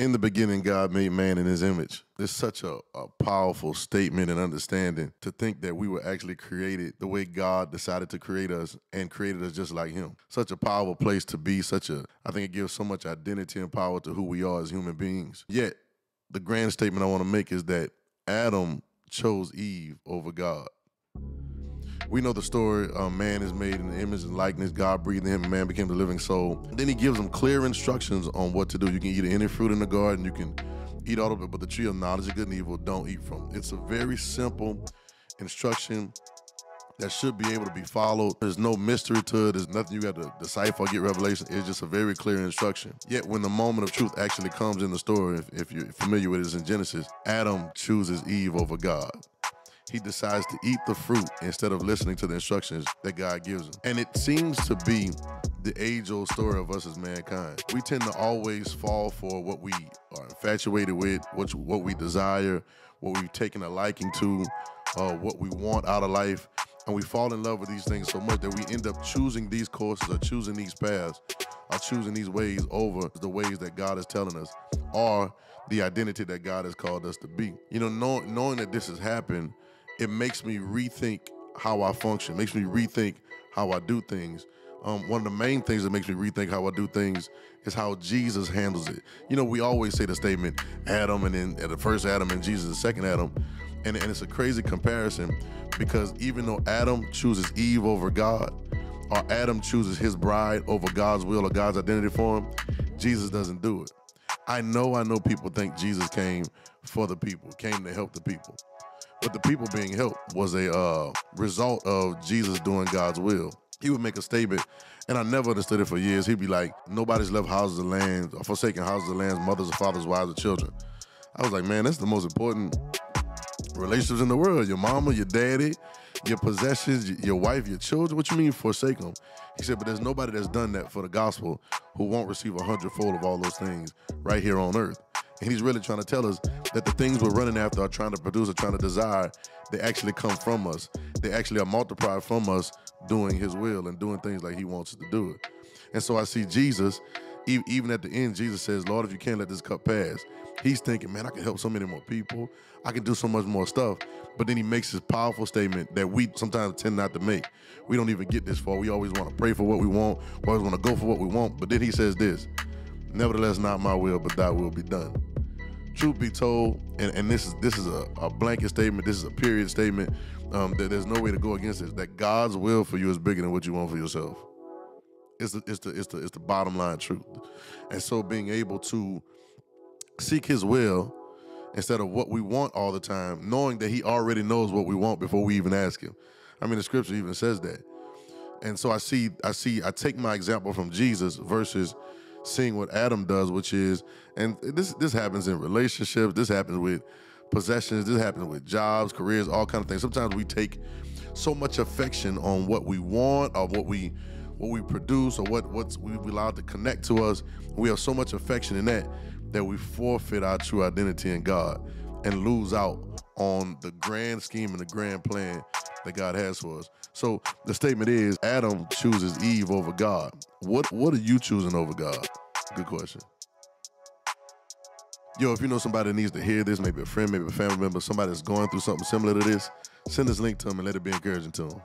In the beginning, God made man in his image. It's such a, a, powerful statement and understanding to think that we were actually created the way God decided to create us and created us just like him. Such a powerful place to be, such a, I think it gives so much identity and power to who we are as human beings. Yet, the grand statement I want to make is that Adam chose Eve over God. We know the story. Man is made in the image and likeness. God breathed in him, and man became the living soul. Then he gives them clear instructions on what to do. You can eat any fruit in the garden. You can eat all of it, but the tree of knowledge of good and evil, don't eat from. It's a very simple instruction that should be able to be followed. There's no mystery to it. There's nothing you got to decipher or get revelation. It's just a very clear instruction. Yet when the moment of truth actually comes in the story, if, if you're familiar with it, it's in Genesis, Adam chooses Eve over God he decides to eat the fruit instead of listening to the instructions that God gives him. And it seems to be the age old story of us as mankind. We tend to always fall for what we are infatuated with, what, what we desire, what we've taken a liking to, uh, what we want out of life. And we fall in love with these things so much that we end up choosing these courses or choosing these paths or choosing these ways over the ways that God is telling us or the identity that God has called us to be. You know, know knowing that this has happened it makes me rethink how I function, makes me rethink how I do things. Um, one of the main things that makes me rethink how I do things is how Jesus handles it. You know, we always say the statement Adam and then the first Adam and Jesus the second Adam. And, and it's a crazy comparison because even though Adam chooses Eve over God, or Adam chooses his bride over God's will or God's identity for him, Jesus doesn't do it. I know, I know people think Jesus came for the people, came to help the people. But the people being helped was a uh, result of Jesus doing God's will. He would make a statement, and I never understood it for years. He'd be like, "Nobody's left houses or lands, or forsaken houses or lands, mothers or fathers, wives or children." I was like, "Man, that's the most important relationships in the world. Your mama, your daddy, your possessions, your wife, your children. What you mean forsake them?" He said, "But there's nobody that's done that for the gospel who won't receive a hundredfold of all those things right here on earth." And he's really trying to tell us that the things we're running after are trying to produce or trying to desire, they actually come from us. They actually are multiplied from us doing his will and doing things like he wants us to do it. And so I see Jesus, even at the end, Jesus says, Lord, if you can't let this cup pass, he's thinking, man, I can help so many more people. I can do so much more stuff. But then he makes this powerful statement that we sometimes tend not to make. We don't even get this far. We always want to pray for what we want. We always want to go for what we want. But then he says this, nevertheless, not my will, but thy will be done truth be told, and, and this is this is a, a blanket statement, this is a period statement, um, that there's no way to go against this, that God's will for you is bigger than what you want for yourself. It's the, it's the, it's the, it's the bottom line truth. And so being able to seek his will instead of what we want all the time, knowing that he already knows what we want before we even ask him. I mean, the scripture even says that. And so I see, I see, I take my example from Jesus versus seeing what Adam does, which is, and this this happens in relationships, this happens with possessions, this happens with jobs, careers, all kind of things. Sometimes we take so much affection on what we want or what we what we produce or what what's we allowed to connect to us. We have so much affection in that that we forfeit our true identity in God and lose out on the grand scheme and the grand plan that God has for us. So the statement is Adam chooses Eve over God. What what are you choosing over God? Good question. Yo, if you know somebody that needs to hear this, maybe a friend, maybe a family member, somebody that's going through something similar to this, send this link to them and let it be encouraging to them.